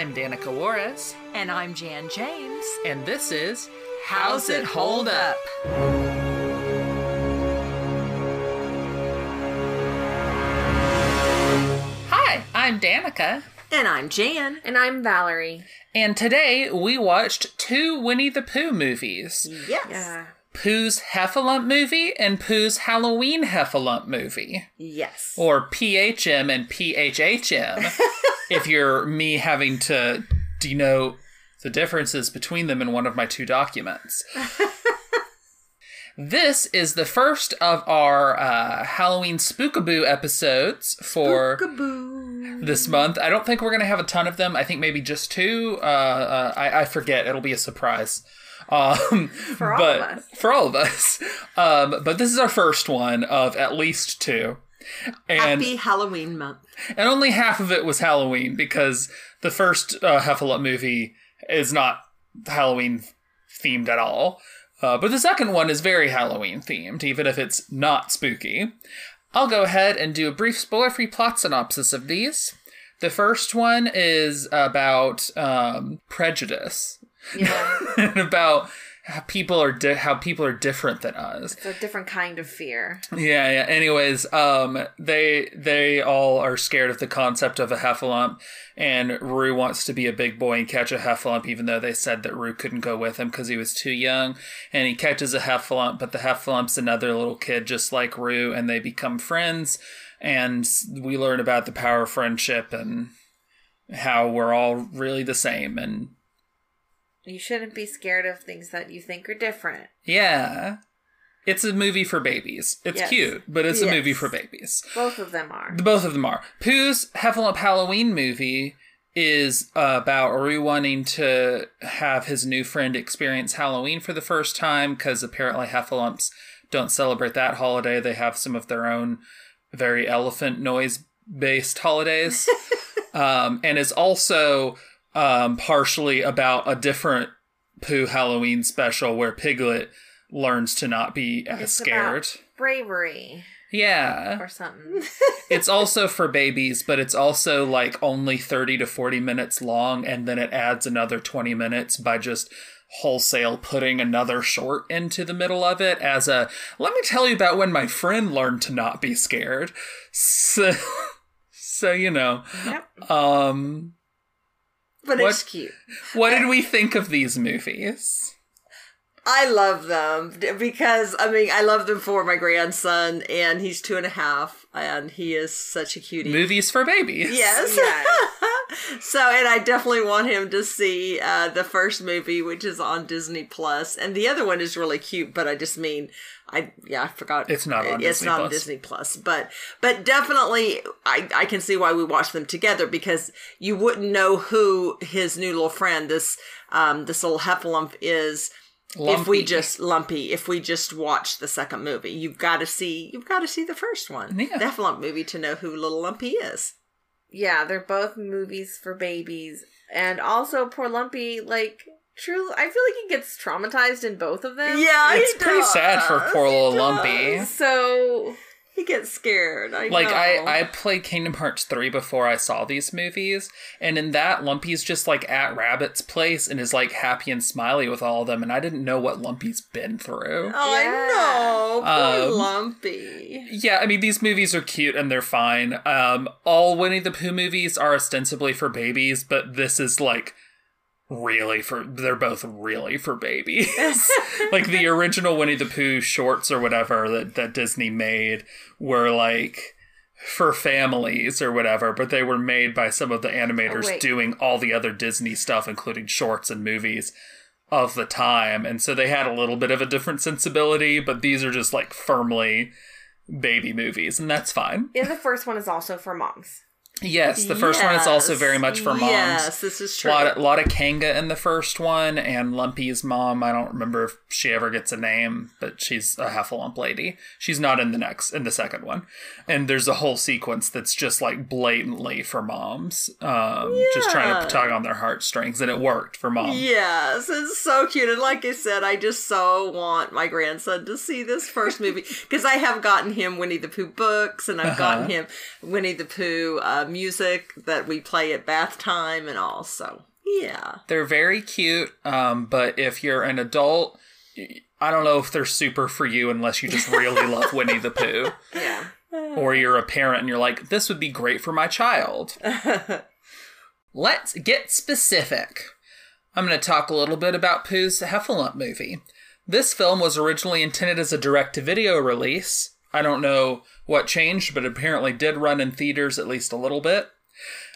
I'm Danica Juarez, And I'm Jan James. and this is How's It Hold Up? Hi, I'm Danica, And I'm Jan. And I'm Valerie. and today we watched two Winnie the Pooh movies Yes. Yeah. Pooh's Heffalump movie and Pooh's Halloween Heffalump movie. Yes. or PHM and PHHM if you're me having to denote the differences between them in one of my two documents. this is the first of our uh, Halloween Spookaboo episodes for Kaboo. this month. I don't think we're going to have a ton of them. I think maybe just two. Uh, uh, I, I forget. It'll be a surprise. Um, For all but, of us. For all of us. Um, but this is our first one of at least two. And Happy Halloween month. and only half of it was Halloween because the first uh, Heffalump movie is not Halloween themed at all. Uh, but the second one is very Halloween themed, even if it's not spooky. I'll go ahead and do a brief spoiler free plot synopsis of these. The first one is about um, prejudice Yeah. and about how people are di- how people are different than us. it's a different kind of fear. Yeah, yeah. Anyways, um, they they all are scared of the concept of a heffalump, and Roo wants to be a big boy and catch a heffalump, even though they said that Roo couldn't go with him because he was too young. And he catches a heffalump, but the heffalump's another little kid just like Roo, and they become friends. And we learn about the power of friendship and how we're all really the same. And You shouldn't be scared of things that you think are different. yeah, it's a movie for babies. It's Yes. cute, but it's a movie for babies. Both of them are. Both of them are. Pooh's Heffalump Halloween movie is about Roo wanting to have his new friend experience Halloween for the first time because apparently Heffalumps don't celebrate that holiday. They have some of their own very elephant noise based holidays. um, and is also um, partially about a different Pooh Halloween special where Piglet learns to not be as It's scared. bravery Yeah or something. it's also for babies, but it's also like only 30 to 40 minutes long, and then it adds another 20 minutes by just wholesale putting another short into the middle of it as a let me tell you about when my friend learned to not be scared. So, so you know, yep. um, But What? it's cute. what did we think of these movies? I love them because I mean I love them for my grandson and he's two and a half and he is such a cutie. Movies for babies. Yes. so, and I definitely want him to see uh, the first movie, which is on Disney Plus, and the other one is really cute. But I just mean, I yeah, I forgot It's not on It's Disney not on Plus. Disney Plus, but but definitely, I I can see why we watch them together because you wouldn't know who his new little friend this um this little heffalump is. If we just lumpy, if we just watch the second movie, you've got to see you've got to see the first one, Yeah. the Heffalump movie, to know who Little Lumpy is. Yeah, they're both movies for babies. And also, poor Lumpy, like, truly, I feel like he gets traumatized in both of them. Yeah, It's he pretty sad for poor He little does. Lumpy. So, He gets scared. I like know. I, I played Kingdom Hearts 3 before I saw these movies, and in that Lumpy's just like at Rabbit's place and is like happy and smiley with all of them, and I didn't know what Lumpy's been through. Oh, I know. Poor Um, Lumpy. Yeah, I mean these movies are cute and they're fine. Um all Winnie the Pooh movies are ostensibly for babies, but this is like really for they're both really for babies. like the original Winnie the Pooh shorts or whatever that, that Disney made were like for families or whatever, but they were made by some of the animators wait. doing all the other Disney stuff, including shorts and movies of the time. And so they had a little bit of a different sensibility, but these are just like firmly baby movies, and that's fine. and the first one is also for moms. Yes, the first one is also very much for moms. Yes, this is A true. lot, of, lot of Kanga in the first one, and Lumpy's mom. I don't remember if she ever gets a name, but she's a Heffalump lady. She's not in the next, in the second one. And there's a whole sequence that's just like blatantly for moms, um, just trying to tug on their heartstrings, and it worked for mom. Yes, it's so cute. And like I said, I just so want my grandson to see this first movie because I have gotten him Winnie the Pooh books and I've Uh-huh. gotten him Winnie the Pooh uh, music that we play at bath time and all. So yeah, They're very cute, um, but if you're an adult, I don't know if they're super for you unless you just really love Winnie the Pooh. Yeah. Or you're a parent and you're like, this would be great for my child. Let's get specific. I'm going to talk a little bit about Pooh's Heffalump movie. This film was originally intended as a direct to video release. I don't know what changed, but apparently did run in theaters at least a little bit.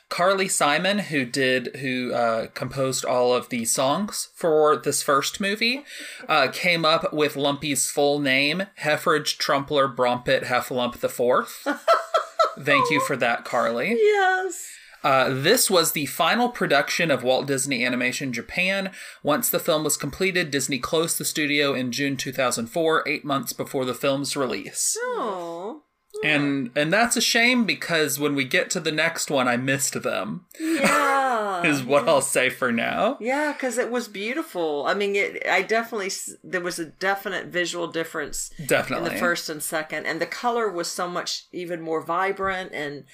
Carly Simon, who did, who uh, composed all of the songs for this first movie, uh, came up with Lumpy's full name, Heffridge Trumpler Brompet Heffalump the Fourth. Thank you for that, Carly. yes. Uh, this was the final production of Walt Disney Animation Japan. Once the film was completed, Disney closed the studio in June 2004, eight months before the film's release. Oh. And and that's a shame because when we get to the next one, I missed them. Yeah. Is what I'll say for now. Yeah, because it was beautiful. I mean, it. I definitely there was a definite visual difference Definitely. in the first and second, and the color was so much even more vibrant, and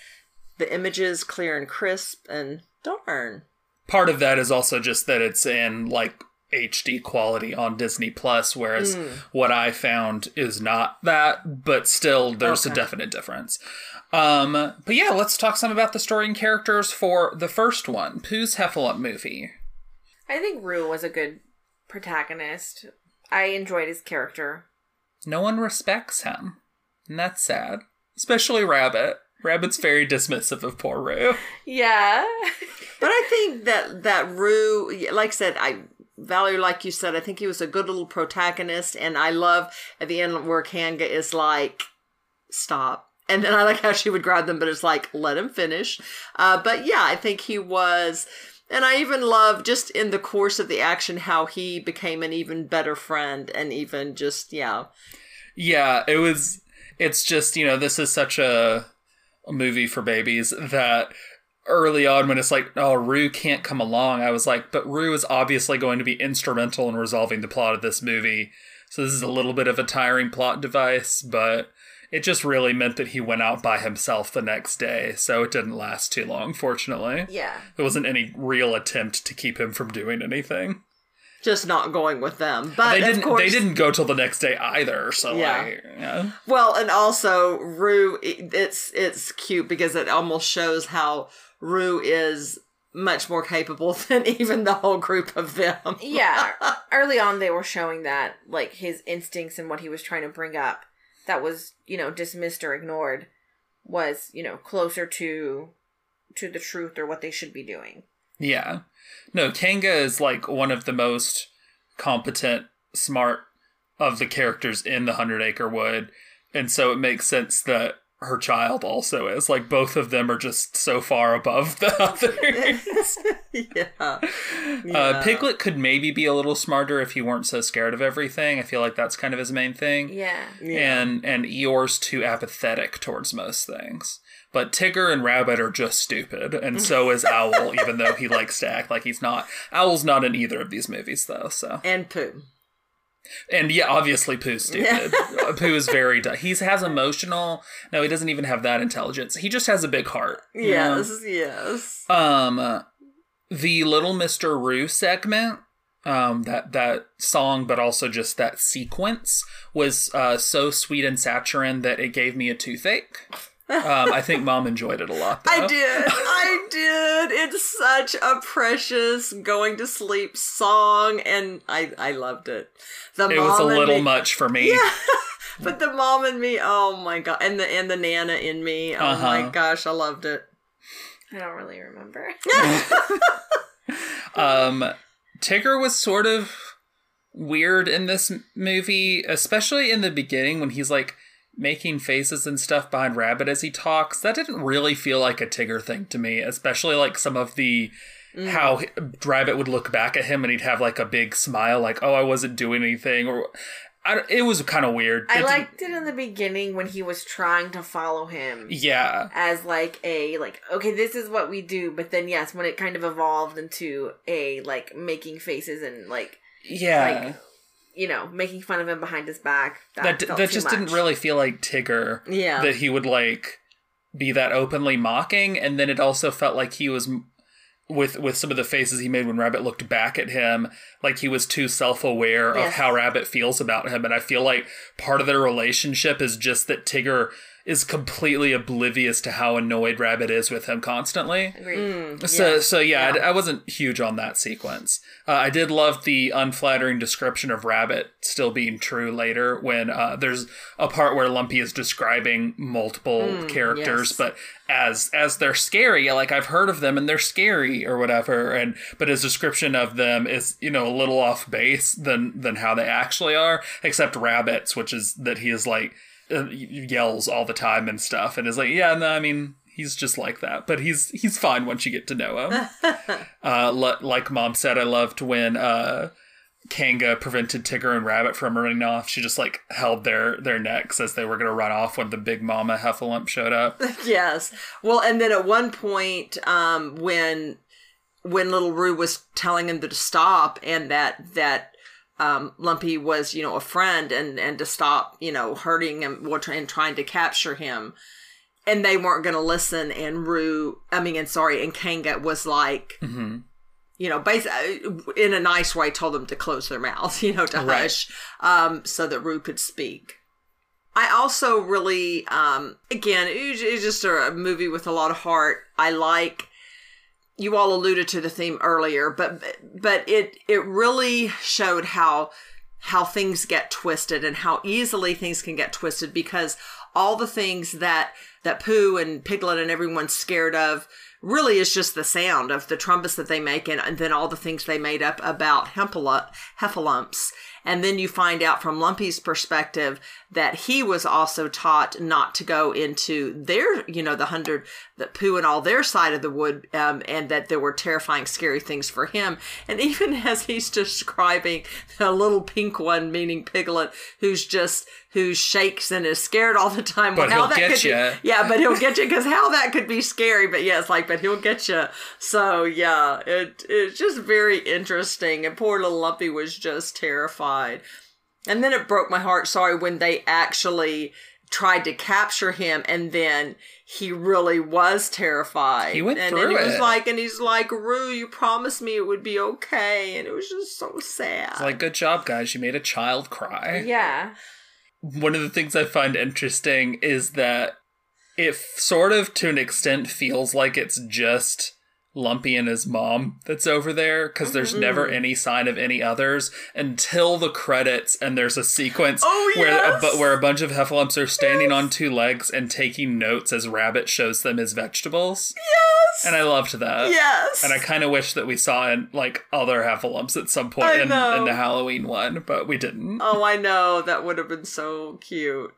the images clear and crisp, and darn. Part of that is also just that it's in like HD quality on Disney Plus, whereas what I found is not that, but still there's a definite difference. Um, but yeah, let's talk some about the story and characters for the first one, Pooh's Heffalump movie. I think Roo was a good protagonist. I enjoyed his character. No one respects him, and that's sad. Especially Rabbit. Rabbit's very dismissive of poor Roo. Yeah. But I think that that Roo, like I said, I Valerie, like you said, I think he was a good little protagonist, and I love at the end where Kanga is like, "Stop." And then I like how she would grab them, but it's like, let him finish. Uh, but yeah, I think he was. And I even love just in the course of the action how he became an even better friend and even just, yeah. Yeah, it was. It's just you know this is such a, a movie for babies that early on when it's like oh Roo can't come along, I was like, but Roo is obviously going to be instrumental in resolving the plot of this movie. So this is a little bit of a tiring plot device, but it just really meant that he went out by himself the next day, so it didn't last too long. Fortunately, Yeah. there wasn't any real attempt to keep him from doing anything. Just not going with them. But They of didn't. course, They didn't go till the next day either. So Yeah. like, yeah. Well, and also Roo, it's it's cute because it almost shows how Roo is much more capable than even the whole group of them. Yeah. Early on, they were showing that, like, his instincts and what he was trying to bring up that was, you know, dismissed or ignored was, you know, closer to to the truth or what they should be doing. Yeah. No, Kanga is like one of the most competent, smart of the characters in the Hundred Acre Wood. And so it makes sense that her child also is. Like both of them are just so far above the others. yeah. Uh, Piglet could maybe be a little smarter if he weren't so scared of everything. I feel like that's kind of his main thing. Yeah. Yeah. And and Eeyore's too apathetic towards most things. But Tigger and Rabbit are just stupid, and so is Owl, even though he likes to act like he's not. Owl's not in either of these movies, though. So, and Pooh. and yeah, obviously Pooh's stupid. Pooh is very. Du- he has emotional. No, he doesn't even have that intelligence. He just has a big heart. you know? Yes, yes. Um, the Little Mister Roo segment, um, that that song, but also just that sequence was uh, so sweet and saccharine that it gave me a toothache. Um, I think Mom enjoyed it a lot. Though. I did. I did. It's such a precious going to sleep song, and I I loved it. The It was a little me- much for me. Yeah. but the mom and me. Oh my god, and the and the nana in me. Oh my Uh-huh. gosh, I loved it. I don't really remember. Um, Tigger was sort of weird in this movie, especially in the beginning when he's like making faces and stuff behind Rabbit as he talks. That didn't really feel like a Tigger thing to me, especially like some of the mm. how h- Rabbit would look back at him and he'd have like a big smile, like "Oh, I wasn't doing anything," or I, it was kind of weird. I It liked it in the beginning when he was trying to follow him yeah, as like a like okay this is what we do but then yes when it kind of evolved into a like making faces and like yeah. like you know making fun of him behind his back that, that that just didn't really feel like Tigger. Yeah. that he would like be that openly mocking, and then it also felt like he was with with some of the faces he made when Rabbit looked back at him, like he was too self aware of how Rabbit feels about him, and I feel like part of their relationship is just that Tigger is completely oblivious to how annoyed Rabbit is with him constantly. Agreed. So, so yeah, I, I wasn't huge on that sequence. Uh, I did love the unflattering description of Rabbit still being true later when uh, there's a part where Lumpy is describing multiple characters, yes. but as as they're scary. Like I've heard of them and they're scary or whatever, and but his description of them is you know a little off base than than how they actually are. Except Rabbit's, which is that he is like yells all the time and stuff, and is like yeah, no, I mean he's just like that, but he's he's fine once you get to know him. uh, le- like mom said, I loved when uh, Kanga prevented Tigger and Rabbit from running off. She just like held their their necks as they were gonna run off when the big mama Heffalump showed up. yes. Well, and then at one point, um, when when little Roo was telling him to stop, and that that um, Lumpy was, you know, a friend, and and to stop, you know, hurting him and trying to capture him, and they weren't going to listen. And Roo, I mean, and sorry, and Kanga was like. You know, basically, in a nice way, told them to close their mouths, you know, to Right. hush, um, so that Roo could speak. I also really, um, again, it's just a movie with a lot of heart. I like. You all alluded to the theme earlier, but but it it really showed how how things get twisted and how easily things can get twisted because all the things that that Pooh and Piglet and everyone's scared of really is just the sound of the trumpets that they make and, and then all the things they made up about hempala, heffalumps. And then you find out from Lumpy's perspective that he was also taught not to go into their, you know, the hundred, the Pooh and all their side of the wood, um, and that there were terrifying, scary things for him. And even as he's describing the little pink one, meaning Piglet, who's just, who shakes and is scared all the time. But Well, he'll get be- yeah, but he'll get you because how that could be scary. But yeah, it's like, but he'll get you. So yeah, it it's just very interesting. And poor little Lumpy was just terrified. And then it broke my heart. Sorry when they actually tried to capture him, and then he really was terrified. He went and, through and he was like, and he's like, Roo, you promised me it would be okay, and it was just so sad. It's like, good job, guys. You made a child cry. Yeah. One of the things I find interesting is that it sort of, to an extent, feels like it's just Lumpy and his mom that's over there because there's never mm-hmm. any sign of any others until the credits and there's a sequence Oh, where a, where a bunch of heffalumps are standing on two legs and taking notes as Rabbit shows them his vegetables. yes, And I loved that. yes, And I kind of wish that we saw in like other heffalumps at some point in, in the Halloween one, but we didn't. Oh, I know. That would have been so cute.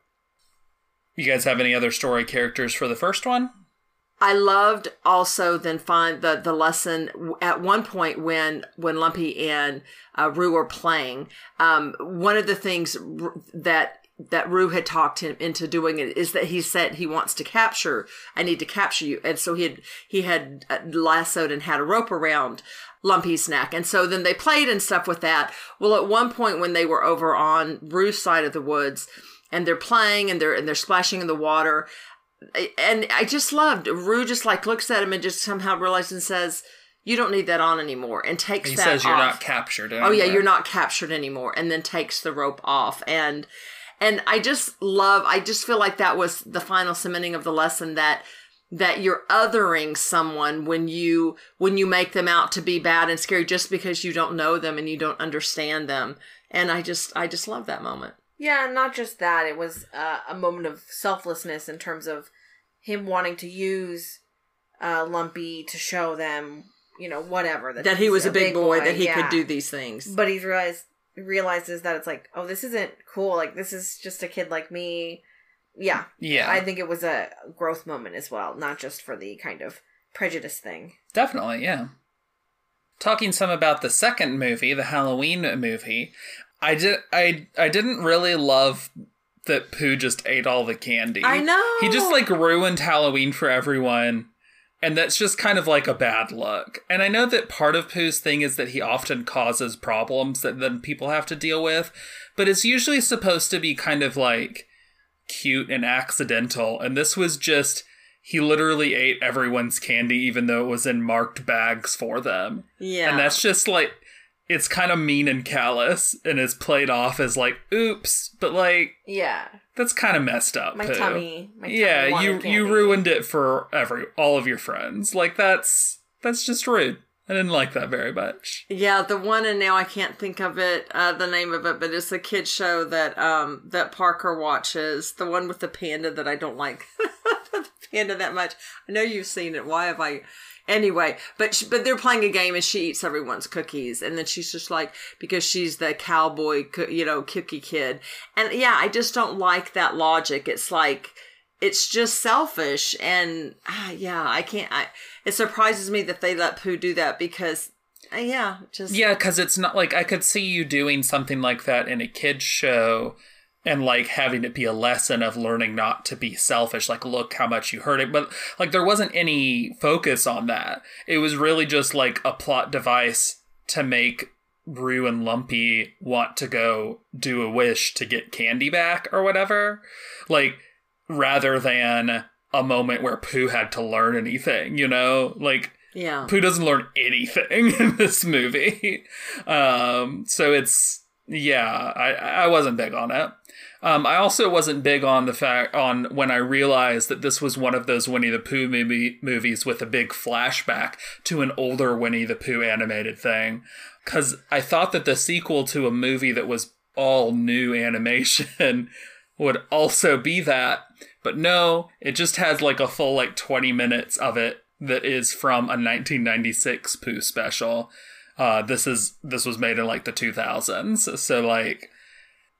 You guys have any other story characters for the first one? I loved also then find the the lesson at one point when when Lumpy and uh, Roo were playing. Um, one of the things that that Roo had talked him into doing it is that he said he wants to capture. I need to capture you, and so he had he had uh, lassoed and had a rope around Lumpy's neck, and so then they played and stuff with that. Well, at one point when they were over on Roo's side of the woods, and they're playing and they're and they're splashing in the water and I just loved Roo just like looks at him and just somehow realizes and says, "You don't need that on anymore," and takes He that says you're off. not captured. oh yeah, you're not captured anymore, and then takes the rope off and and I just love. I just feel like that was the final cementing of the lesson that that you're othering someone when you when you make them out to be bad and scary just because you don't know them and you don't understand them and i just i just love that moment Yeah, not just that. It was uh, a moment of selflessness in terms of him wanting to use uh, Lumpy to show them, you know, whatever that that he was a big boy, that he yeah. could do these things But he's realized realizes that it's like, oh, this isn't cool. Like this is just a kid like me. Yeah, Yeah, I think it was a growth moment as well, not just for the kind of prejudice thing. definitely. Yeah. Talking some about the second movie, the Halloween movie, I did. I I didn't really love that Pooh just ate all the candy. I know. He just like ruined Halloween for everyone. And that's just kind of like a bad look. And I know that part of Pooh's thing is that he often causes problems that then people have to deal with, but it's usually supposed to be kind of like cute and accidental. And this was just he literally ate everyone's candy, even though it was in marked bags for them. Yeah. And that's just like, it's kind of mean and callous and is played off as like, oops, but like, Yeah. that's kind of messed up. My Pooh. tummy. My yeah, wanted you candy. you ruined it for every all of your friends. Like that's that's just rude. I didn't like that very much. Yeah, the one and now I can't think of it, uh, the name of it, but it's a kid show that um that Parker watches. The one with the panda that I don't like panda that much. I know you've seen it. Why have I? Anyway, but she, but they're playing a game and she eats everyone's cookies, and then she's just like because she's the cowboy, you know, cookie kid, and yeah, I just don't like that logic. It's like it's just selfish and ah, yeah i can't i it surprises me that they let pooh do that because uh, yeah just Yeah, because it's not like I could see you doing something like that in a kids show and like having it be a lesson of learning not to be selfish. Like, look how much you hurt it. But like, there wasn't any focus on that. It was really just like a plot device to make Roo and Lumpy want to go do a wish to get candy back or whatever. Like, rather than a moment where Pooh had to learn anything, you know? Like, yeah Pooh doesn't learn anything in this movie. Um, so it's yeah, I I wasn't big on it. Um, I also wasn't big on the fact on when I realized that this was one of those Winnie the Pooh movie movies with a big flashback to an older Winnie the Pooh animated thing, because I thought that the sequel to a movie that was all new animation would also be that, but no, it just has like a full like twenty minutes of it that is from a 1996 Pooh special. Uh, this is this was made in like the 2000s, so like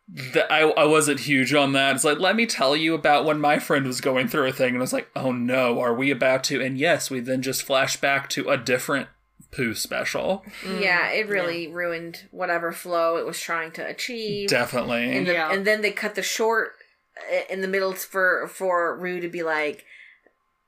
the, I I wasn't huge on that. It's like let me tell you about when my friend was going through a thing, and I was like, oh no, are we about to? And yes, we then just flash back to a different Pooh special. Yeah, it really ruined whatever flow it was trying to achieve. Definitely. and, the, Yeah. and then they cut the short uh, in the middle for for Roo to be like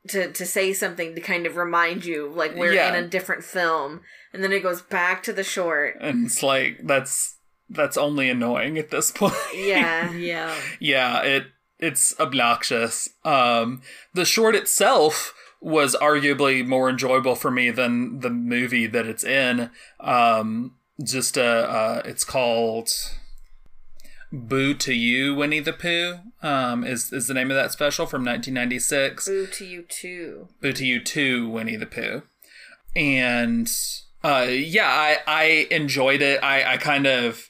to to say something to kind of remind you like we're Yeah. in a different film, and then it goes back to the short. and it's like that's that's only annoying at this point. Yeah, yeah yeah, it it's obnoxious. Um, the short itself was arguably more enjoyable for me than the movie that it's in. Um, just uh, uh it's called "Boo to You, Winnie the Pooh." Um, is is the name of that special from 1996? boo to you too. Boo to You Too, Winnie the Pooh. And uh, yeah, I, I enjoyed it. I, I kind of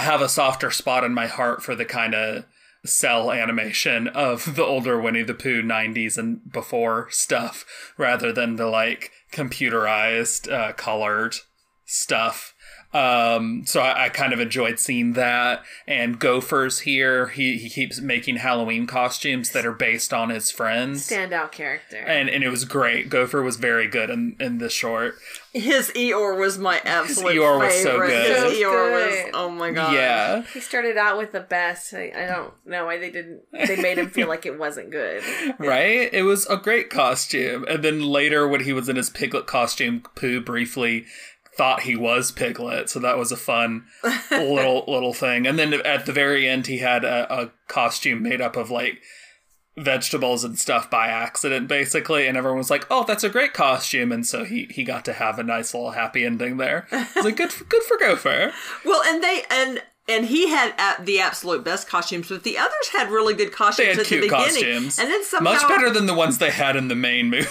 have a softer spot in my heart for the kind of cell animation of the older Winnie the Pooh 90s and before stuff rather than the like computerized, uh, colored stuff. Um, so I, I kind of enjoyed seeing that. And Gopher's here. He, he keeps making Halloween costumes that are based on his friends Standout character. and and it was great. Gopher was very good in in this short. his eeyore was my absolute Eeyore was so good. his eeyore was oh my god Yeah, he started out with the best. I, I don't know why they didn't. They made him feel like it wasn't good. right. It was a great costume. And then later, when he was in his piglet costume, Pooh briefly thought he was Piglet, so that was a fun little little thing. And then at the very end, he had a, a costume made up of like vegetables and stuff by accident basically and everyone was like oh that's a great costume and so he he got to have a nice little happy ending there it's like good for, good for gopher well and they and and he had uh, the absolute best costumes but the others had really good costumes They had at cute the beginning costumes. and then somehow Much better than the ones they had in the main movie.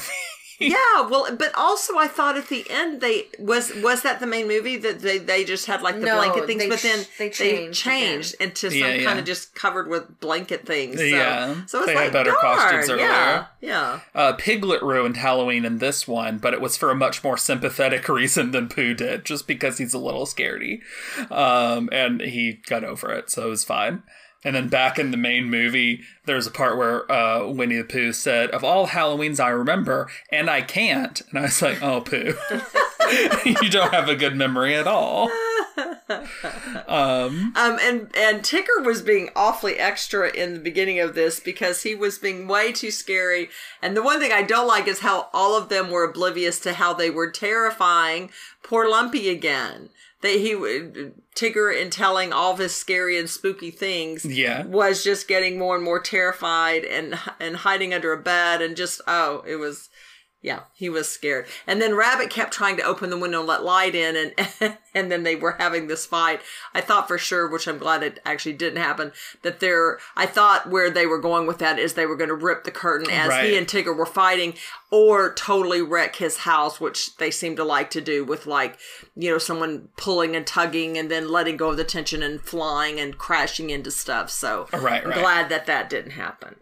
Yeah well but also i thought at the end they was was that the main movie that they they just had like the No, blanket things but then they they changed changed into some Yeah, yeah. kind of just covered with blanket things so, Yeah. so it's They had like better darn, costumes yeah earlier. yeah Uh, Piglet ruined Halloween in this one, but it was for a much more sympathetic reason than Pooh did, just because he's a little scaredy. Um, and he got over it, so it was fine. And then back in the main movie, there's a part where uh, Winnie the Pooh said, Of all Halloweens I remember, and I can't. And I was like, Oh, Pooh. you don't have a good memory at all. um, Um, and and Tigger was being awfully extra in the beginning of this because he was being way too scary. And the one thing I don't like is how all of them were oblivious to how they were terrifying poor Lumpy again. That he would Tigger in telling all of his scary and spooky things Yeah. was just getting more and more terrified and and hiding under a bed and just oh it was yeah, he was scared. And then Rabbit kept trying to open the window and let light in, and and then they were having this fight. I thought for sure, which I'm glad it actually didn't happen, that they're. I thought where they were going with that is they were going to rip the curtain as Right. he and Tigger were fighting, or totally wreck his house, which they seem to like to do with like you know someone pulling and tugging and then letting go of the tension and flying and crashing into stuff. So Right, I'm right. glad that that didn't happen.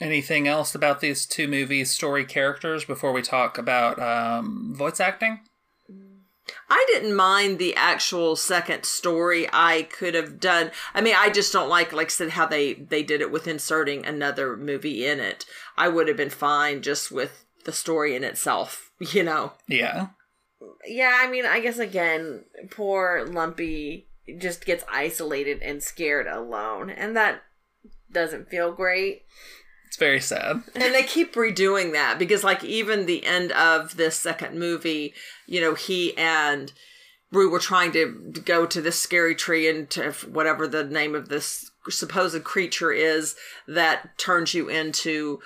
Anything else about these two movies' story characters before we talk about um, voice acting? I didn't mind the actual second story. I could have done. I mean, I just don't like, like I said, how they they did it with inserting another movie in it. I would have been fine just with the story in itself. You know. Yeah. Yeah, I mean, I guess again, poor Lumpy just gets isolated and scared alone, and that doesn't feel great. It's very sad. and they keep redoing that because like even the end of this second movie you know he and Roo were trying to go to this scary tree and to whatever the name of this supposed creature is that turns you into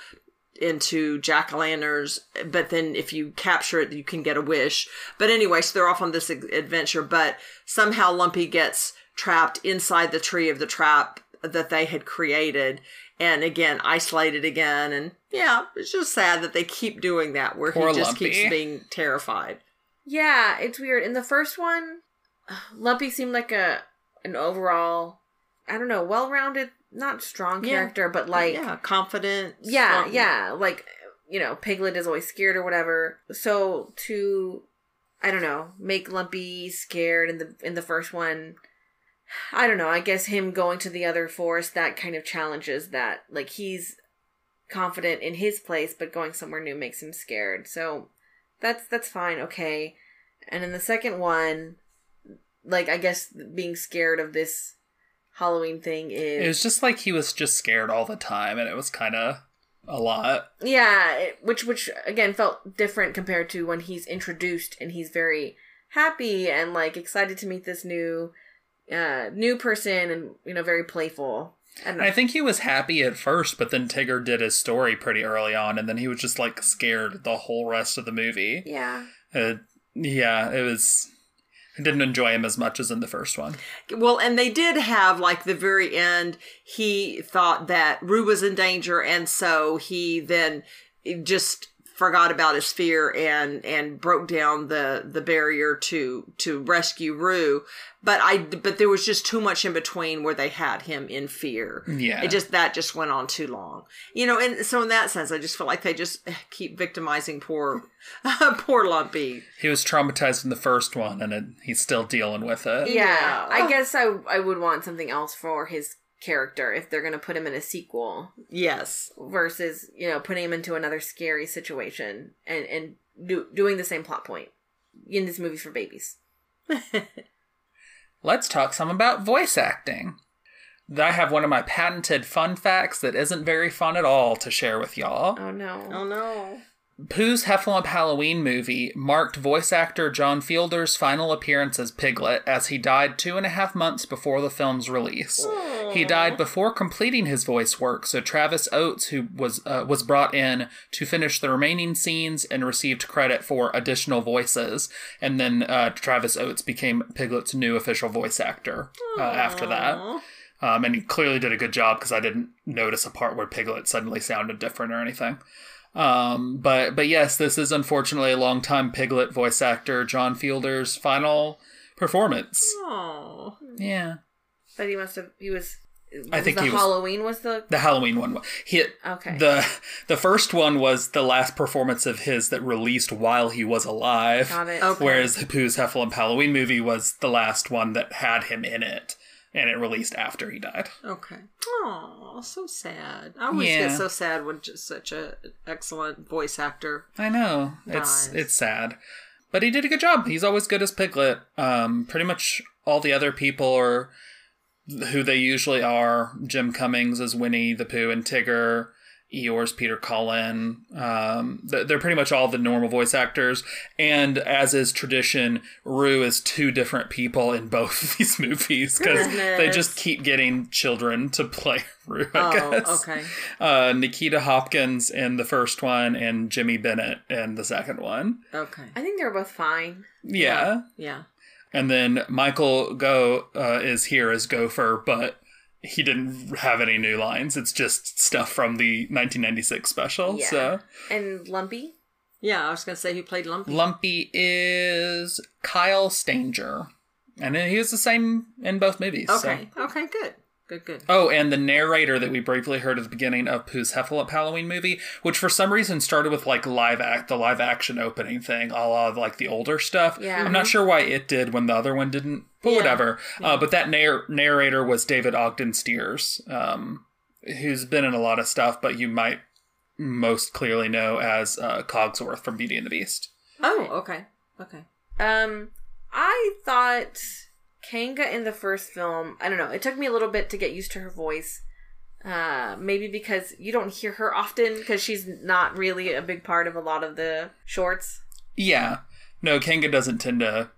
into jack-o'-lanterns. But then if you capture it you can get a wish. But anyway so they're off on this adventure but somehow lumpy gets trapped inside the tree of the trap that they had created and again isolated again and yeah it's just sad that they keep doing that where Poor he just Lumpy. keeps being terrified Yeah, it's weird. In the first one, Lumpy seemed like a an overall, I don't know, well-rounded, not strong Yeah. character, but like yeah confident yeah, strong- yeah, like you know, Piglet is always scared or whatever. So to I don't know, make Lumpy scared in the in the first one. I don't know. I guess him going to the other forest that kind of challenges that. Like he's confident in his place, but going somewhere new makes him scared. So that's that's fine. Okay. And in the second one, like I guess being scared of this Halloween thing is It was just like he was just scared all the time, and it was kind of a lot. Yeah, it, which which again felt different compared to when he's introduced and he's very happy and like excited to meet this new uh new person and you know very playful. I. I think he was happy at first, but then Tigger did his story pretty early on, and then he was just like scared the whole rest of the movie. yeah. Uh, yeah, it was. I didn't enjoy him as much as in the first one. Well, and they did have like the very end. He thought that Roo was in danger, and so he then just forgot about his fear and and broke down the the barrier to to rescue Roo. But I but there was just too much in between where they had him in fear. Yeah. it just that just went on too long. You know, and so in that sense, I just feel like they just keep victimizing poor poor Lumpy. He was traumatized in the first one, and it, he's still dealing with it. Yeah. Yeah. I guess I I would want something else for his character if they're going to put him in a sequel Yes. versus, you know, putting him into another scary situation and and do, doing the same plot point. In this movie for babies. Let's talk some about voice acting. I have one of my patented fun facts that isn't very fun at all to share with y'all. Oh no. Oh no. Pooh's Heffalump Halloween movie marked voice actor John Fiedler's final appearance as Piglet as he died two and a half months before the film's release. He died before completing his voice work, so Travis Oates, who was uh, was brought in to finish the remaining scenes and received credit for additional voices, and then uh, Travis Oates became Piglet's new official voice actor uh, after that. Um, and he clearly did a good job because I didn't notice a part where Piglet suddenly sounded different or anything. Um, but but yes, this is unfortunately a longtime Piglet voice actor John Fiedler's final performance. Oh. Yeah, But he must have. He was. I think the he Halloween was the. the Halloween one. He Okay. the the first one was the last performance of his that released while he was alive. Got it. Okay. Whereas the Pooh's Heffalump Halloween movie was the last one that had him in it, and it released after he died. Okay. Oh, so sad. I always Yeah. get so sad when just such a excellent voice actor. I know it's it's sad. but he did a good job. He's always good as Piglet. Um, pretty much all the other people are who they usually are. Jim Cummings as Winnie the Pooh and Tigger. Eeyore's Peter Cullen. Um, they're pretty much all the normal voice actors. And as is tradition, Roo is two different people in both of these movies because they just keep getting children to play Roo, I Oh, guess. okay. Uh, Nikita Hopkins in the first one and Jimmy Bennett in the second one. Okay. I think they're both fine. Yeah. Yeah. And then Michael Go uh, is here as Gopher, but he didn't have any new lines. It's just stuff from the 1996 special. Yeah. So And Lumpy. Yeah, I was gonna say who played Lumpy. Lumpy is Kyle Stanger. And he was the same in both movies. so- okay. Okay. Good. Good. Good. Oh, and the narrator that we briefly heard at the beginning of Pooh's Heffalump Halloween movie, which for some reason started with like live act, the live action opening thing, a la like the older stuff. Yeah. I'm not sure why it did when the other one didn't, but Yeah. whatever. Uh, but that narr- narrator was David Ogden Stiers, um, who's been in a lot of stuff, but you might most clearly know as uh, Cogsworth from Beauty and the Beast. Oh. Okay. Okay. Um, I thought Kanga in the first film. I don't know. It took me a little bit to get used to her voice. Uh, maybe because you don't hear her often because she's not really a big part of a lot of the shorts. Yeah. No, Kanga doesn't tend to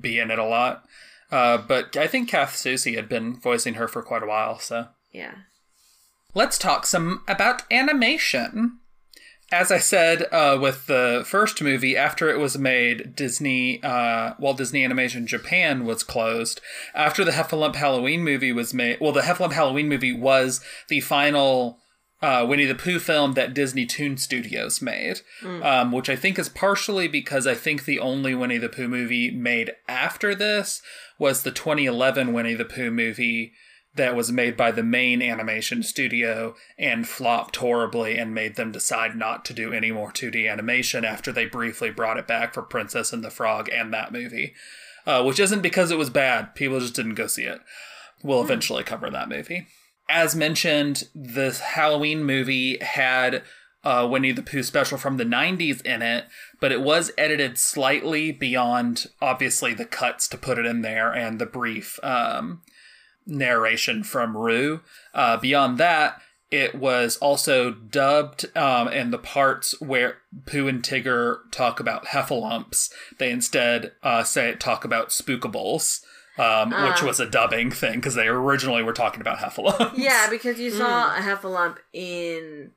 be in it a lot. Uh, but I think Kath Soucie had been voicing her for quite a while, so. Yeah. Let's talk some about animation. As I said uh, with the first movie, after it was made, Disney, uh, Walt Disney Animation Japan was closed. After the Heffalump Halloween movie was made, well, the Heffalump Halloween movie was the final uh, Winnie the Pooh film that Disney Toon Studios made, um, which I think is partially because I think the only Winnie the Pooh movie made after this was the 2011 Winnie the Pooh movie that was made by the main animation studio and flopped horribly and made them decide not to do any more 2D animation after they briefly brought it back for Princess and the Frog and that movie. Uh, which isn't because it was bad, people just didn't go see it. We'll eventually cover that movie. As mentioned, the Halloween movie had uh, Winnie the Pooh special from the 90s in it, but it was edited slightly beyond, obviously, the cuts to put it in there and the brief um, narration from Roo. Uh, beyond that, it was also dubbed, um, and the parts where Pooh and Tigger talk about heffalumps, they instead uh, say it talk about spookables, um, which was a dubbing thing because they originally were talking about heffalumps. Yeah, because you saw a heffalump in,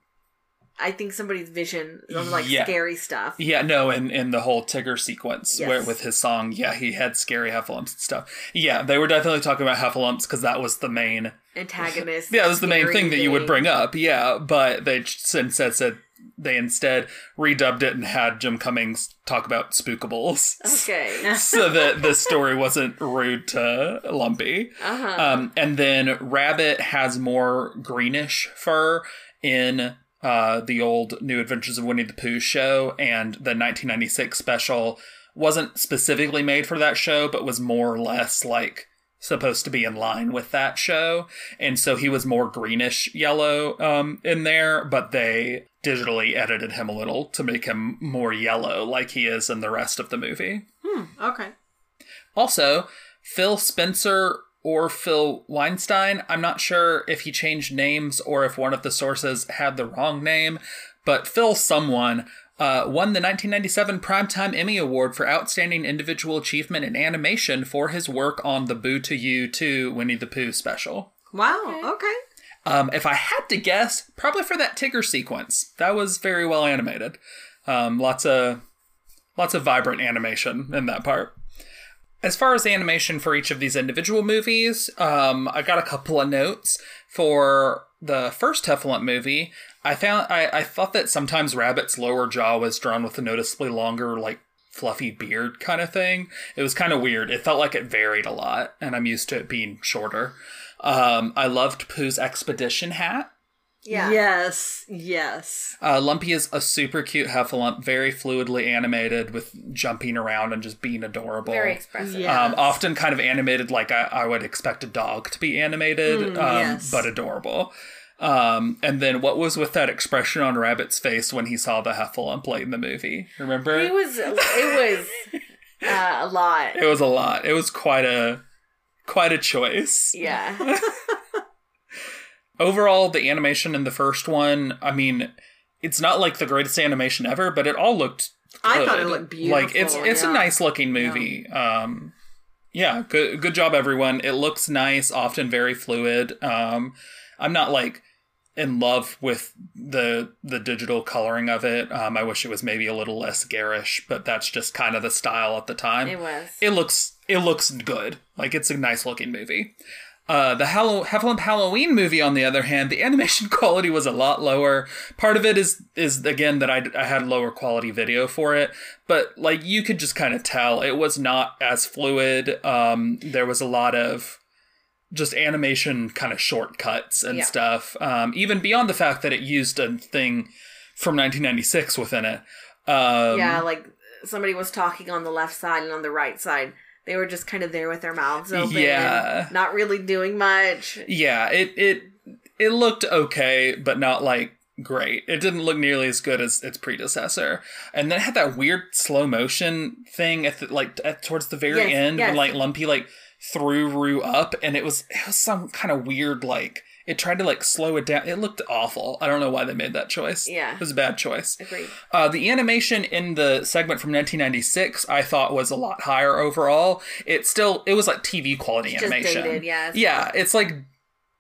I think somebody's vision of like Yeah. scary stuff. Yeah, no, and in the whole Tigger sequence Yes. where with his song, yeah, he had scary heffalumps and stuff. Yeah, they were definitely talking about heffalumps because that was the main Antagonist. Yeah, that was the main scary thing that you would bring up. Yeah, but they j- instead said they instead redubbed it and had Jim Cummings talk about spookables. Okay. so that the story wasn't rude to Lumpy. Uh-huh. Um, and then Rabbit has more greenish fur in uh, the old New Adventures of Winnie the Pooh show, and the 1996 special wasn't specifically made for that show, but was more or less like supposed to be in line with that show. And so he was more greenish yellow um, in there, but they digitally edited him a little to make him more yellow like he is in the rest of the movie. Okay. Also, Phil Spencer or Phil Weinstein, I'm not sure if he changed names or if one of the sources had the wrong name, but Phil someone uh, won the 1997 Primetime Emmy Award for Outstanding Individual Achievement in Animation for his work on the Boo to You Too Winnie the Pooh special. Wow. Okay. Um, if I had to guess, probably for that Tigger sequence. That was very well animated. Um, lots of lots of vibrant animation in that part. As far as animation for each of these individual movies, um, I got a couple of notes for the first Heffalump movie. I found I, I thought that sometimes Rabbit's lower jaw was drawn with a noticeably longer, like fluffy beard kind of thing. It was kind of weird. It felt like it varied a lot, and I'm used to it being shorter. Um, I loved Pooh's expedition hat. Yeah. Yes. Yes. Uh, Lumpy is a super cute Heffalump, very fluidly animated with jumping around and just being adorable. Very expressive. Yeah. Um, often kind of animated like I, I would expect a dog to be animated, um, yes. but adorable. Um, and then what was with that expression on Rabbit's face when he saw the Heffalump late in the movie? Remember? It was it was uh, a lot. it was a lot. It was quite a quite a choice. Yeah. Overall, the animation in the first one, I mean, it's not like the greatest animation ever, but it all looked I thought it looked beautiful. Like it's it's yeah. a nice looking movie. Um yeah, good good job everyone. It looks nice, often very fluid. Um I'm not like in love with the the digital coloring of it. Um I wish it was maybe a little less garish, but that's just kind of the style at the time. It was. It looks it looks good. Like it's a nice looking movie. Uh, the Hallow- Heffalump Halloween movie, on the other hand, the animation quality was a lot lower. Part of it is is again that I, I had lower quality video for it, but like you could just kind of tell it was not as fluid. Um, there was a lot of just animation kind of shortcuts and Yeah. stuff. Um, even beyond the fact that it used a thing from 1996 within it. Um, yeah, like somebody was talking on the left side and on the right side. They were just kind of there with their mouths open. Yeah. Not really doing much. Yeah, it it it looked okay, but not like great. It didn't look nearly as good as its predecessor. And then it had that weird slow motion thing at the, like at, towards the very Yes, end yes. when like Lumpy like threw Roo up, and it was it was some kind of weird like it tried to like slow it down. It looked awful. I don't know why they made that choice. Yeah. it was a bad choice. Agreed. Uh, the animation in the segment from 1996, I thought was a lot higher overall. It still, it was like TV quality Just animation. dated, yeah, it's Yeah, it's like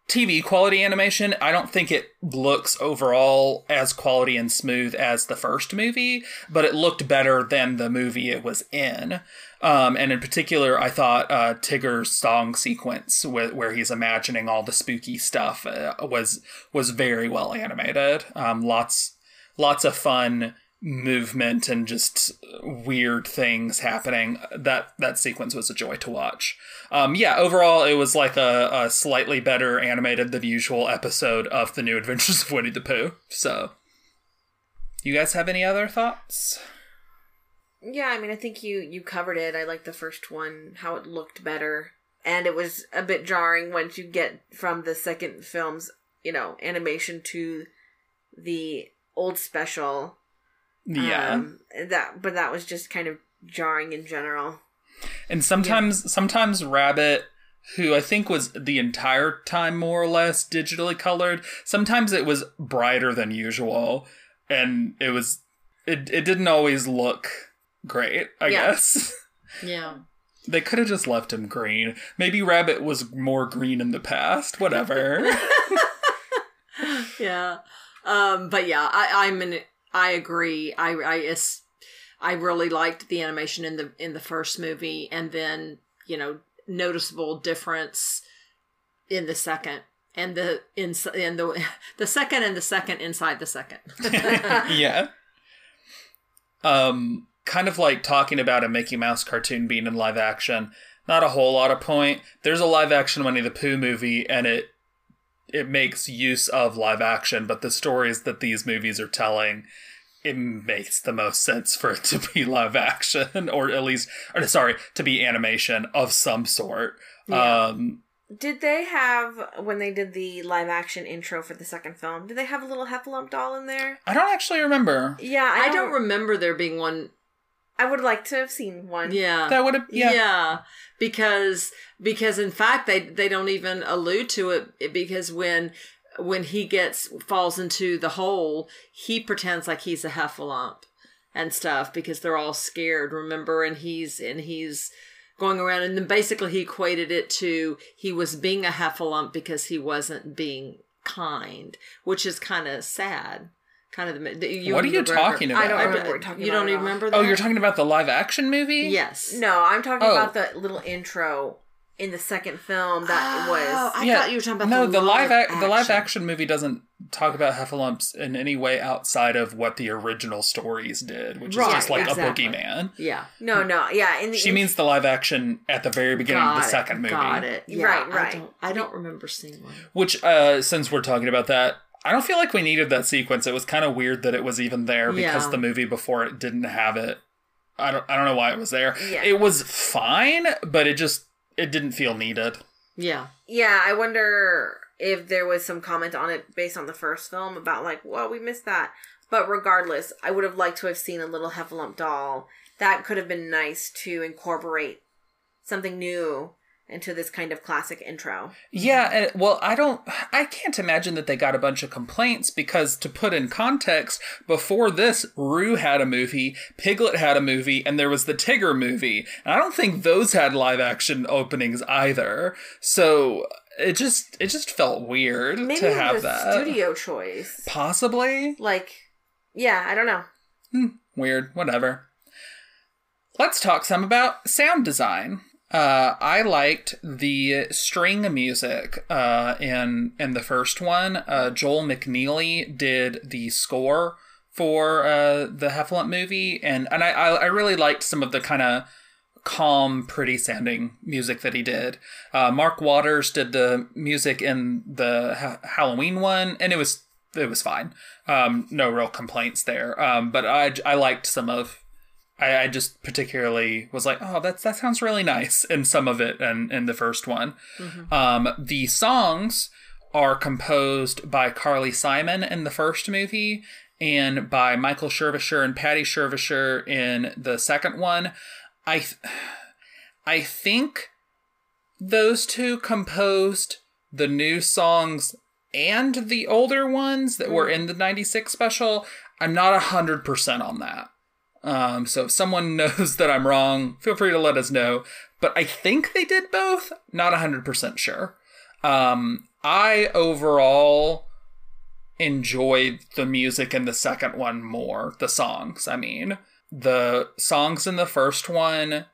TV quality animation. I don't think it looks overall as quality and smooth as the first movie, but it looked better than the movie it was in. Um, and in particular, I thought uh, Tigger's song sequence, where, where he's imagining all the spooky stuff, uh, was was very well animated. Um, lots lots of fun movement and just weird things happening. That that sequence was a joy to watch. Um, yeah, overall, it was like a, a slightly better animated than usual episode of the New Adventures of Winnie the Pooh. So, you guys have any other thoughts? Yeah, I mean, I think you you covered it. I like the first one, how it looked better, and it was a bit jarring once you get from the second film's you know animation to the old special. Yeah. um, that but that was just kind of jarring in general. And sometimes sometimes Rabbit, who I think was the entire time more or less digitally colored, sometimes it was brighter than usual and it was it it didn't always look great, I Yeah. guess. Yeah. They could have just left him green. Maybe Rabbit was more green in the past. Whatever. yeah um but yeah i i'm in i agree i i i really liked the animation in the in the first movie and then you know noticeable difference in the second and the in in the the second and the second inside the second yeah. Um, kind of like talking about a Mickey Mouse cartoon being in live action. Not a whole lot of point. There's a live action Winnie the Pooh movie, and it it makes use of live action, but the stories that these movies are telling, it makes the most sense for it to be live action, or at least, or sorry, to be animation of some sort. Yeah. Um, Did they have when they did the live action intro for the second film? Did they have a little Heffalump doll in there? I don't actually remember. Yeah, i don't remember there being one I would like to have seen one. yeah That would have, yeah. yeah because because in fact they they don't even allude to it because when when he gets falls into the hole he pretends like he's a heffalump and stuff because they're all scared remember and he's and he's going around and then basically he equated it to he was being a heffalump because he wasn't being kind which is kind of sad kind of the you What are you talking about? I don't remember what we're talking you about don't at even all. remember that Oh, you're talking about the live action movie? yes No, I'm talking Oh. about the little intro in the second film that Oh, was. I thought you were talking about no, the, live live ac- the live action. action movie doesn't talk about heffalumps in any way outside of what the original stories did, which Right, is just like exactly. a boogeyman. Yeah. No, no, yeah. In the She means the live action at the very beginning of Got the it, second movie. Got it. Yeah, Right, I right. don't, I don't remember seeing one. Which, uh, since we're talking about that, I don't feel like we needed that sequence. It was kind of weird that it was even there because Yeah. the movie before it didn't have it. I don't. I don't know why it was there. Yeah. It was fine, but it just it didn't feel needed. Yeah. Yeah, I wonder if there was some comment on it based on the first film about like, well, we missed that. But regardless, I would have liked to have seen a little Heffalump doll. That could have been nice to incorporate something new into this kind of classic intro. Yeah, uh, well, I don't, I can't imagine that they got a bunch of complaints because, to put in context, before this, Roo had a movie, Piglet had a movie, and there was the Tigger movie. And I don't think those had live action openings either. So it just, it just felt weird Maybe to have that. studio choice. Possibly. Like, yeah, I don't know. Hmm, weird. Whatever. Let's talk some about sound design. Uh, I liked the string music uh, in in the first one. Uh, Joel McNeely did the score for uh, the Heffalump movie, and and I I really liked some of the kind of calm, pretty sounding music that he did. Uh, Mark Watters did the music in the ha- Halloween one, and it was it was fine. Um, no real complaints there. Um, but I I liked some of I, I just particularly was like, oh, that's that sounds really nice in some of it and in the first one. Um, the songs are composed by Carly Simon in the first movie and by Michael Silversher and Patty Silversher in the second one. I th- I think those two composed the new songs and the older ones that were in the 96 special. I'm not 100% on that. Um, so if someone knows that I'm wrong, feel free to let us know. But I think they did both. Not 100% sure. Um, I overall enjoyed the music in the second one more. The songs, I mean. The songs in the first one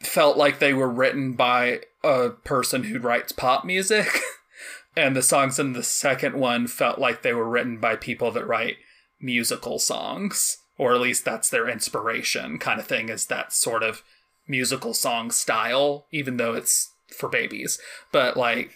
felt like they were written by a person who writes pop music. and the songs in the second one felt like they were written by people that write musical songs or at least that's their inspiration kind of thing is that sort of musical song style even though it's for babies but like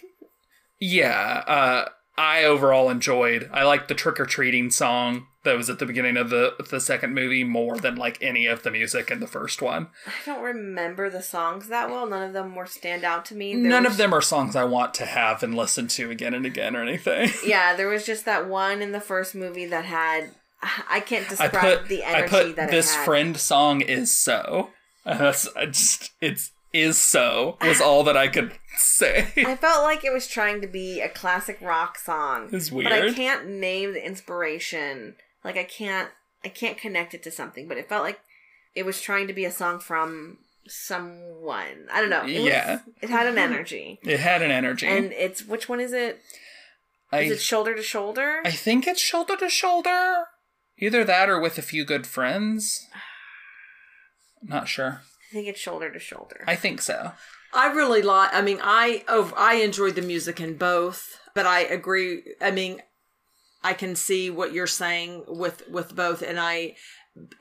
yeah uh i overall enjoyed i liked the trick-or-treating song that was at the beginning of the the second movie more than like any of the music in the first one I don't remember the songs that well. None of them were stand out to me. There none was- of them are songs i want to have and listen to again and again or anything Yeah, there was just that one in the first movie that had. I can't I describe put the I energy put that this had. friend song is so. And that's I just it's is so was all that I could say. I felt like it was trying to be a classic rock song. It's But I can't name the inspiration. Like I can't I can't connect it to something, but it felt like it was trying to be a song from someone. I don't know. It was- Yeah. it had an mm-hmm. energy. It had an energy. And it's which one is it? I Is it shoulder to shoulder? I think it's shoulder to shoulder. Either that or with a few good friends. Not sure. I think it's shoulder to shoulder. I think so. I really like. I mean, I oh, I enjoyed the music in both, but I agree. I mean, I can see what you're saying with with both, and I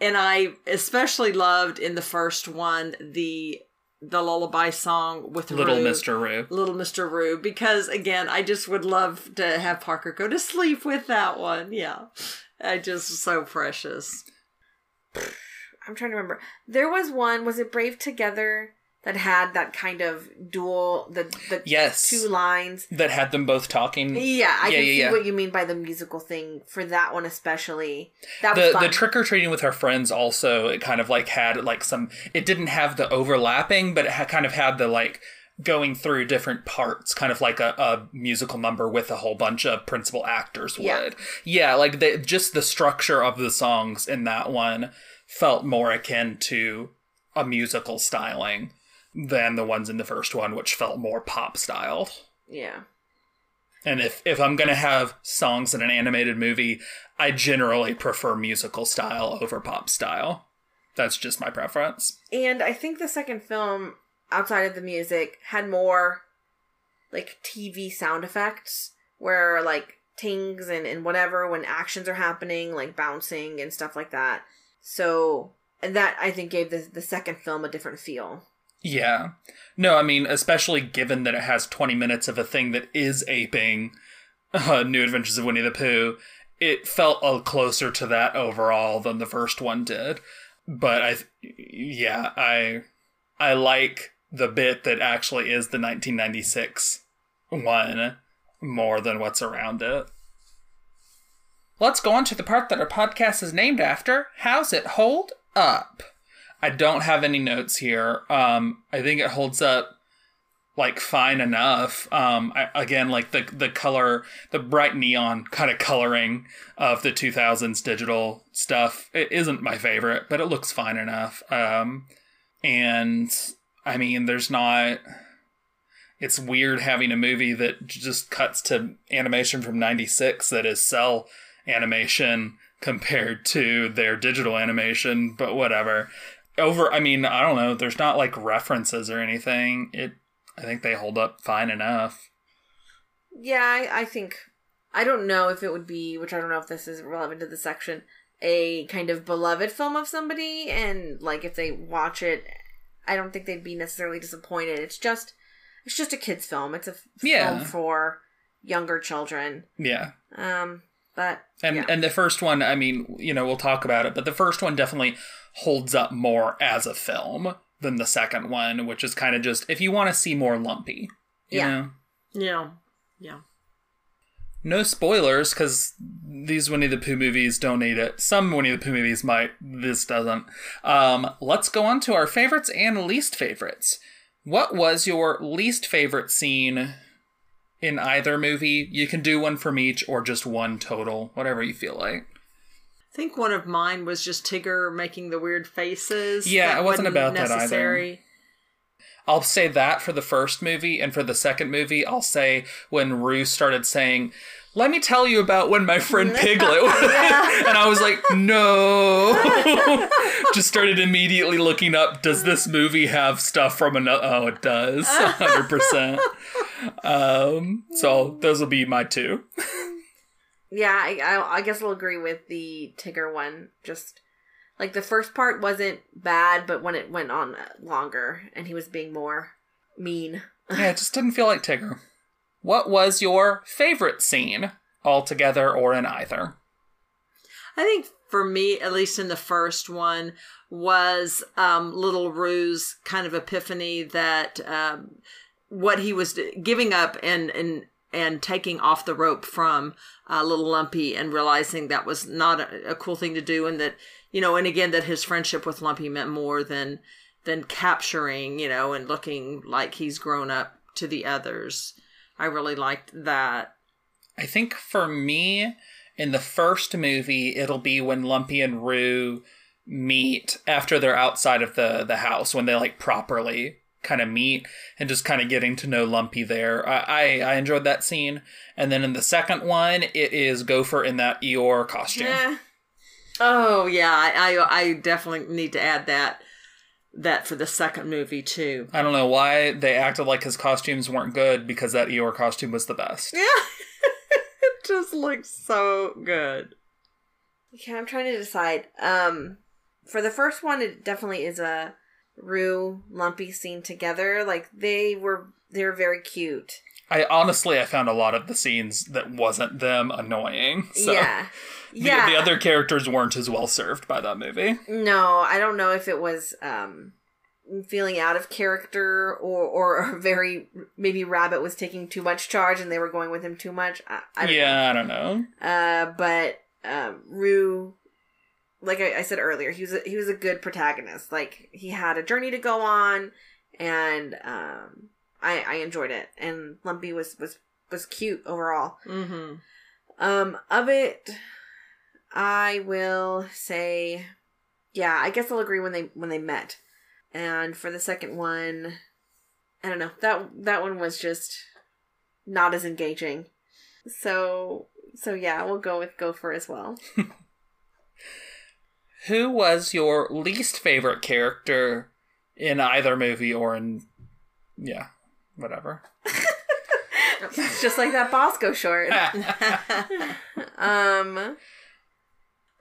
and I especially loved in the first one the the lullaby song with Little Roo. Mr. Roo. Little Mr. Roo, because again, I just would love to have Parker go to sleep with that one. Yeah, I just so precious. I'm trying to remember. There was one. Was it Brave Together that had that kind of dual the the Yes. two lines? That had them both talking. Yeah, I Yeah, can yeah, see yeah. what you mean by the musical thing for that one especially. That was the fun. the trick or treating with our friends also it kind of like had like some it didn't have the overlapping but it ha- kind of had the like going through different parts kind of like a, a musical number with a whole bunch of principal actors would Yeah. yeah like the, just the structure of the songs in that one felt more akin to a musical styling than the ones in the first one which felt more pop styled yeah. and if, if I'm going to have songs in an animated movie, I generally prefer musical style over pop style. That's just my preference. And I think the second film, outside of the music, had more like TV sound effects where like tings and, and whatever when actions are happening, like bouncing and stuff like that. So and that I think gave the the second film a different feel. Yeah. No, I mean, especially given that it has 20 minutes of a thing that is aping uh, New Adventures of Winnie the Pooh, it felt a closer to that overall than the first one did. But I, yeah, I, I like the bit that actually is the 1996 one more than what's around it. Let's go on to the part that our podcast is named after. How's it hold up? I don't have any notes here. Um, I think it holds up like fine enough. Um, I, again, like the the color, the bright neon kind of coloring of the 2000s digital stuff. It isn't my favorite, but it looks fine enough. Um, and I mean, there's not. It's weird having a movie that just cuts to animation from '96 that is cell animation compared to their digital animation, but whatever. Over, I mean, I don't know. There's not like references or anything. It, I think they hold up fine enough. Yeah, I, I think I don't know if it would be, which I don't know if this is relevant to the section, a kind of beloved film of somebody, and like if they watch it, I don't think they'd be necessarily disappointed. It's just, it's just a kids' film. It's a f- Yeah. film for younger children. Yeah. Um, but And yeah. and the first one, I mean, you know, we'll talk about it, but the first one definitely holds up more as a film than the second one, which is kind of just if you want to see more lumpy. You Yeah. Know? Yeah. Yeah. No spoilers, because these Winnie the Pooh movies don't need it. Some Winnie the Pooh movies might. This doesn't. Um, let's go on to our favorites and least favorites. What was your least favorite scene in either movie? You can do one from each or just one total, whatever you feel like. I think one of mine was just Tigger making the weird faces. Yeah, it wasn't wasn't about that either. I'll say that for the first movie, and for the second movie, I'll say when Roo started saying, "Let me tell you about when my friend Piglet," and I was like, "No!" Just started immediately looking up. Does this movie have stuff from another? Oh, it does, hundred percent. Um, so those will be my two. yeah, I, I I guess I'll agree with the Tigger one. Just like the first part wasn't bad, but when it went on longer and he was being more mean. Yeah, it just didn't feel like Tigger. What was your favorite scene, altogether or in either? I think for me, at least in the first one, was um, Little Roo's kind of epiphany that um, what he was giving up and and and taking off the rope from uh, Little Lumpy and realizing that was not a, a cool thing to do, and that you know, and again that his friendship with Lumpy meant more than than capturing, you know, and looking like he's grown up to the others. I really liked that. I think for me, in the first movie, it'll be when Lumpy and Roo meet after they're outside of the, the house, when they like properly kind of meet and just kind of getting to know Lumpy there. I, I, I enjoyed that scene. And then in the second one, it is Gopher in that Eeyore costume. Eh, Oh yeah, I, I I definitely need to add that that for the second movie too. I don't know why they acted like his costumes weren't good because that Eeyore costume was the best. Yeah, it just looks so good. yeah, I'm trying to decide. Um, for the first one, it definitely is a Roo Lumpy scene together. Like they were, they were very cute. I honestly, I found a lot of the scenes that wasn't them annoying. So yeah, the, yeah. the other characters weren't as well served by that movie. No, I don't know if it was um feeling out of character or or very maybe Rabbit was taking too much charge and they were going with him too much. I, I don't yeah, I don't know. know. Uh, but um, Roo, like I, I said earlier, he was a, he was a good protagonist. Like he had a journey to go on, and um, I I enjoyed it. And Lumpy was was was cute overall. Mm-hmm. Um, of it, I will say, yeah, I guess I'll agree when they when they met. And for the second one, I don't know that that one was just not as engaging. So so yeah, we'll go with Gopher as well. Who was your least favorite character in either movie or in yeah, whatever. just like that Bosco short. um,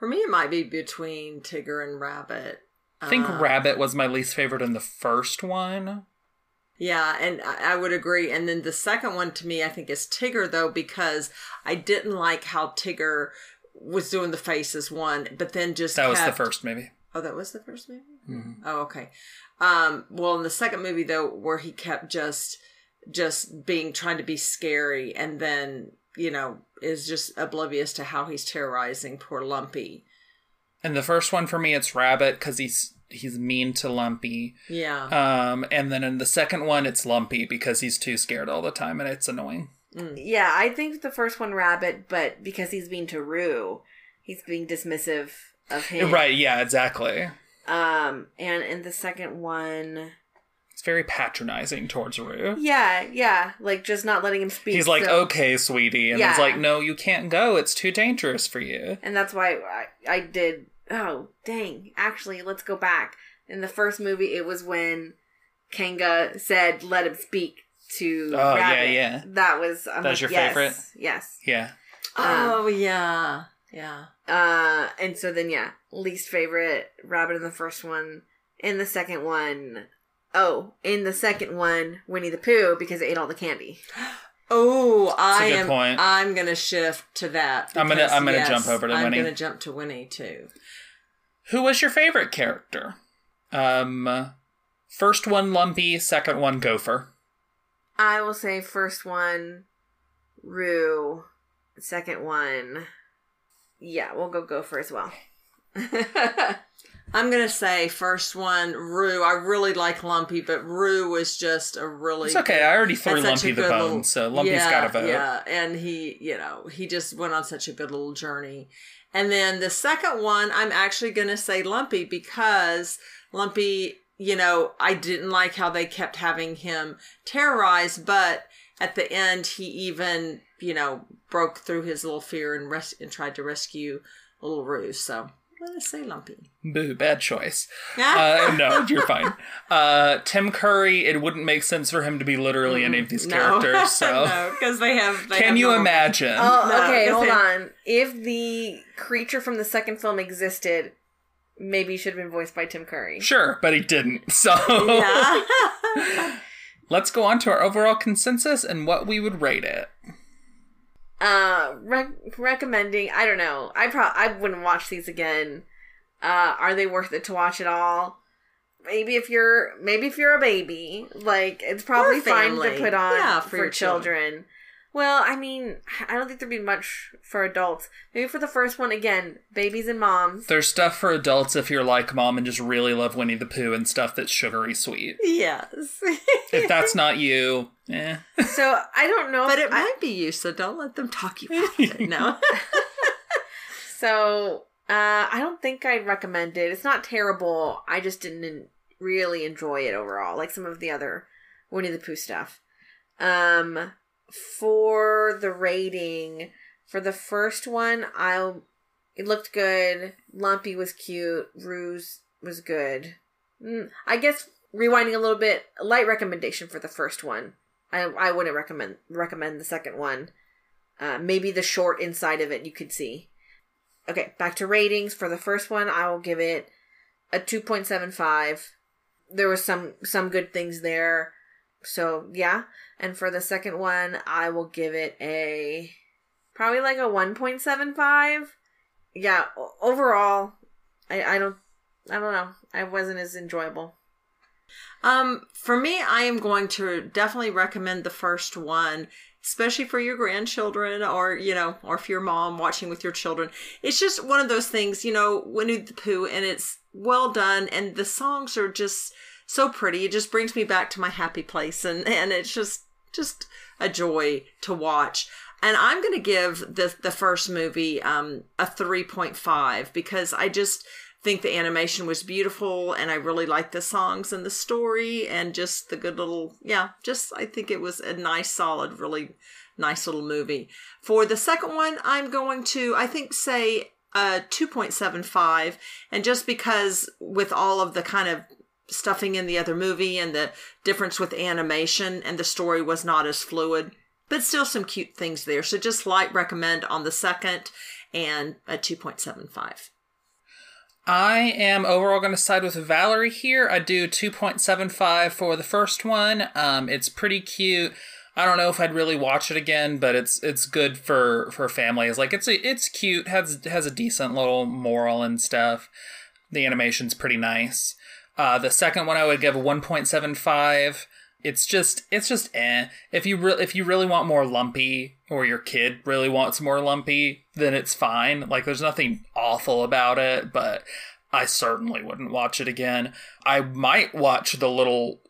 For me, it might be between Tigger and Rabbit. I think Uh, Rabbit was my least favorite in the first one. Yeah, and I would agree. And then the second one to me, I think, is Tigger, though, because I didn't like how Tigger was doing the faces one, but then just That was the first movie. Oh, that was the first movie. Mm-hmm. Oh, okay. Um, well, in the second movie though, where he kept just just being trying to be scary and then, you know, is just oblivious to how he's terrorizing poor Lumpy. And the first one for me, it's Rabbit because he's he's mean to Lumpy. Yeah. Um, and then in the second one, it's Lumpy because he's too scared all the time and it's annoying. Yeah, I think the first one Rabbit, but because he's being to Roo, he's being dismissive of him. Right? Yeah, exactly. Um, and in the second one, It's very patronizing towards Roo. yeah, yeah, like just not letting him speak. He's like, so- "Okay, sweetie," and Yeah. he's like, "No, you can't go. It's too dangerous for you." and that's why I, I did. Oh, dang! Actually, let's go back. In the first movie, it was when Kanga said, "Let him speak." To Oh, yeah, Rabbit. yeah. That was I'm That was like, your yes, favorite? Yes. Yeah. oh, yeah. Yeah. Uh, and so then yeah, least favorite Rabbit in the first one. In the second one, oh, in the second one, Winnie the Pooh because it ate all the candy. Oh, I am. point. I'm gonna shift to that. I'm gonna- I'm gonna jump over to Winnie. I'm gonna jump to Winnie too. Who was your favorite character? Um, first one Lumpy, second one Gopher. I will say first one, Roo. Second one, yeah, we'll go Gopher as well. I'm gonna say first one Roo. I really like Lumpy, but Roo was just a really. It's okay. I already threw had such a Lumpy the bone, little- so Lumpy's yeah, got a vote. Yeah, and he, you know, he just went on such a good little journey. And then the second one, I'm actually gonna say Lumpy because Lumpy, you know, I didn't like how they kept having him terrorized, but at the end, he even, you know, broke through his little fear and res- and tried to rescue little Roo. So I'm gonna say Lumpy. Boo, bad choice. Uh, no, you're fine. Uh, Tim Curry, it wouldn't make sense for him to be literally any of these characters. So, no, because they have. They can have you normal- imagine? Oh, No, okay, hold they- on. If the creature from the second film existed, maybe he should have been voiced by Tim Curry. Sure, but he didn't. So, Yeah. let's go on to our overall consensus and what we would rate it. Uh, rec- recommending. I don't know. I pro I wouldn't watch these again. Uh, are they worth it to watch at all? Maybe if you're maybe if you're a baby, like it's probably fine to put on Yeah, for, for your children. Well, I mean, I don't think there'd be much for adults. Maybe for the first one, again, babies and moms. There's stuff for adults if you're like mom and just really love Winnie the Pooh and stuff that's sugary sweet. yes. If that's not you, eh. So I don't know. But if it I- might be you, so don't let them talk you out of it. No. So, uh, I don't think I'd recommend it. It's not terrible. I just didn't really enjoy it overall, like some of the other Winnie the Pooh stuff. Um, for the rating, for the first one, I'll. It looked good. Lumpy was cute. Roo's was good. Mm, I guess rewinding a little bit, a light recommendation for the first one. I I wouldn't recommend recommend the second one. Uh, maybe the short inside of it you could see. Okay, back to ratings. For the first one, I will give it a 2.75. There was some some good things there. So, yeah. And for the second one, I will give it a probably like a 1.75. Yeah, overall, I I don't I don't know. I wasn't as enjoyable. Um, for me, I am going to definitely recommend the first one, especially for your grandchildren or, you know, or if you're mom watching with your children. It's just one of those things, you know, Winnie the Pooh, and it's well done, and the songs are just so pretty. It just brings me back to my happy place, and, and it's just, just a joy to watch. And I'm going to give the the first movie um, a 3.5 because I just think the animation was beautiful and I really liked the songs and the story and just the good little yeah, just I think it was a nice solid really nice little movie. For the second one, I'm going to I think say uh 2.75 and just because with all of the kind of stuffing in the other movie and the difference with animation and the story was not as fluid but still some cute things there. So just light recommend on the second and a 2.75. I am overall going to side with Valerie here. I do 2.75 for the first one. Um, it's pretty cute. I don't know if I'd really watch it again, but it's it's good for for families. Like it's a, it's cute, has has a decent little moral and stuff. The animation's pretty nice. Uh, the second one I would give a 1.75 it's just it's just eh. If you re- if you really want more lumpy, or your kid really wants more lumpy, then it's fine. Like there's nothing awful about it, but I certainly wouldn't watch it again. I might watch the little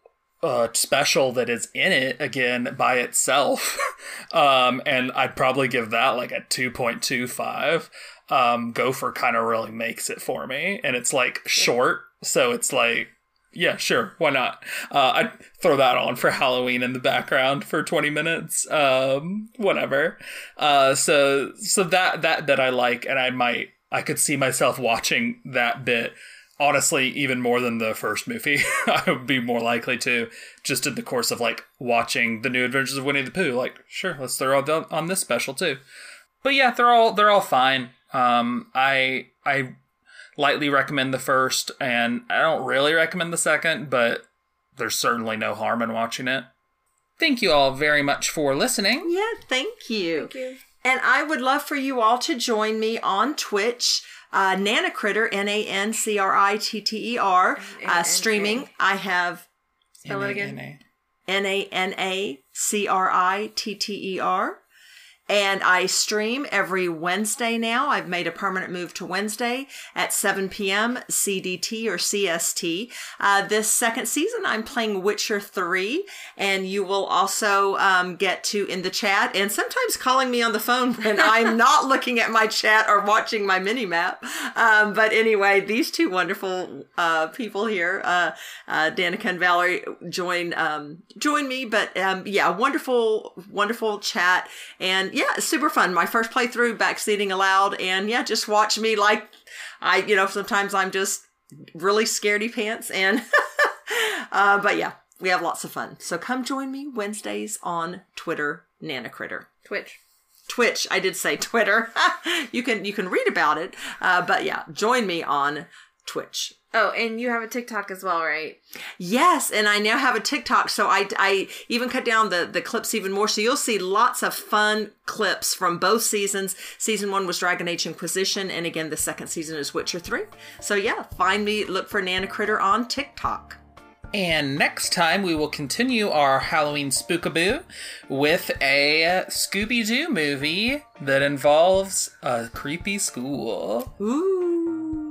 uh, special that is in it again by itself, um, and I'd probably give that like a two point two five. Um, Gopher kind of really makes it for me, and it's like short, so it's like yeah, sure. Why not? Uh, I'd throw that on for Halloween in the background for 20 minutes. Um, whatever. Uh, so, so that, that, that I like, and I might, I could see myself watching that bit. Honestly, even more than the first movie, I would be more likely to just in the course of like watching the new Adventures of Winnie the Pooh. Like, sure, let's throw on, this special too. But yeah, they're all they're all fine. Um, I I lightly recommend the first, and I don't really recommend the second, but there's certainly no harm in watching it. Thank you all very much for listening. Yeah, thank you. Thank you. And I would love for you all to join me on Twitch. Uh, Nana Critter, N A N C R I T T E R, uh, streaming. I have Spell it again. N-A-N-A. N A N A C R I T T E R. And I stream every Wednesday now. I've made a permanent move to Wednesday at 7 p.m. CDT or CST. Uh, this second season, I'm playing Witcher 3, and you will also um, get to in the chat and sometimes calling me on the phone when I'm not looking at my chat or watching my mini map. Um, but anyway, these two wonderful uh, people here, uh, uh, Danica and Valerie, join um, join me. But um, yeah, wonderful, wonderful chat, and yeah, super fun. My first playthrough, backseating aloud, and yeah, just watch me like I, you know, sometimes I'm just really scaredy pants, and uh, but yeah, we have lots of fun. So come join me Wednesdays on Twitter, Nana Critter. Twitch. Twitch. I did say Twitter. you can you can read about it, uh, but yeah, join me on Twitch. Oh, and you have a TikTok as well, right? Yes, and I now have a TikTok, so I, I even cut down the, the clips even more. So you'll see lots of fun clips from both seasons. Season one was Dragon Age Inquisition, and again, the second season is Witcher 3. So yeah, find me, look for Nana Critter on TikTok. And next time we will continue our Halloween spookaboo with a Scooby Doo movie that involves a creepy school. Ooh.